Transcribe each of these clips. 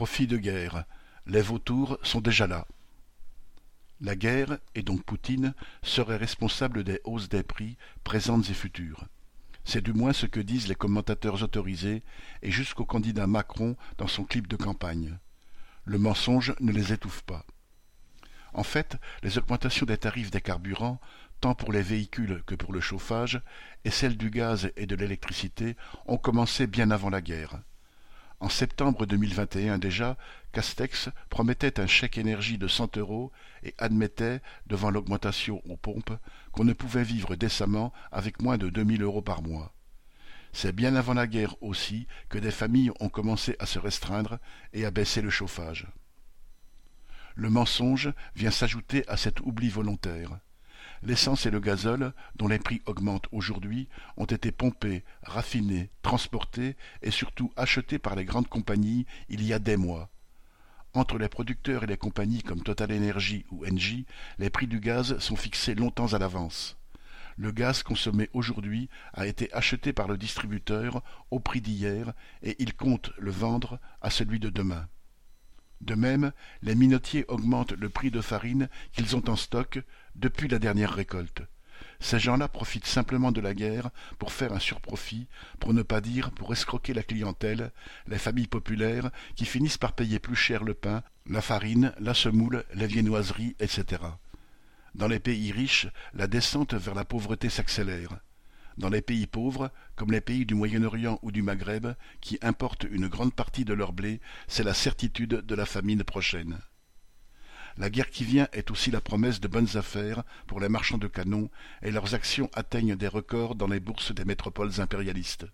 Profit de guerre. Les vautours sont déjà là. La guerre, et donc Poutine, serait responsable des hausses des prix, présentes et futures. C'est du moins ce que disent les commentateurs autorisés, et jusqu'au candidat Macron dans son clip de campagne. Le mensonge ne les étouffe pas. En fait, les augmentations des tarifs des carburants, tant pour les véhicules que pour le chauffage, et celles du gaz et de l'électricité, ont commencé bien avant la guerre. En septembre 2021 déjà, Castex promettait un chèque énergie de 100 euros et admettait, devant l'augmentation aux pompes, qu'on ne pouvait vivre décemment avec moins de 2000 euros par mois. C'est bien avant la guerre aussi que des familles ont commencé à se restreindre et à baisser le chauffage. Le mensonge vient s'ajouter à cet oubli volontaire. L'essence et le gazole, dont les prix augmentent aujourd'hui, ont été pompés, raffinés, transportés et surtout achetés par les grandes compagnies il y a des mois. Entre les producteurs et les compagnies comme Total Energy ou Engie, les prix du gaz sont fixés longtemps à l'avance. Le gaz consommé aujourd'hui a été acheté par le distributeur au prix d'hier et il compte le vendre à celui de demain. De même, les minotiers augmentent le prix de farine qu'ils ont en stock depuis la dernière récolte. Ces gens-là profitent simplement de la guerre pour faire un surprofit, pour ne pas dire pour escroquer la clientèle, les familles populaires qui finissent par payer plus cher le pain, la farine, la semoule, les viennoiseries, etc. Dans les pays riches, la descente vers la pauvreté s'accélère. Dans les pays pauvres, comme les pays du Moyen-Orient ou du Maghreb, qui importent une grande partie de leur blé, c'est la certitude de la famine prochaine. La guerre qui vient est aussi la promesse de bonnes affaires pour les marchands de canons, et leurs actions atteignent des records dans les bourses des métropoles impérialistes.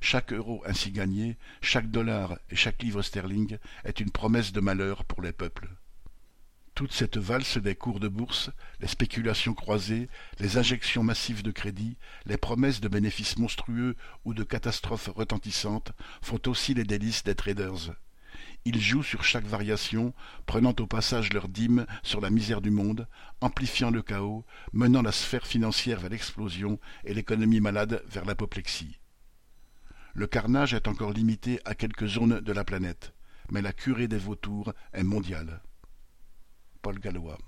Chaque euro ainsi gagné, chaque dollar et chaque livre sterling est une promesse de malheur pour les peuples. Toute cette valse des cours de bourse, les spéculations croisées, les injections massives de crédit, les promesses de bénéfices monstrueux ou de catastrophes retentissantes font aussi les délices des traders. Ils jouent sur chaque variation, prenant au passage leur dîme sur la misère du monde, amplifiant le chaos, menant la sphère financière vers l'explosion et l'économie malade vers l'apoplexie. Le carnage est encore limité à quelques zones de la planète, mais la curée des vautours est mondiale. Paul Gallois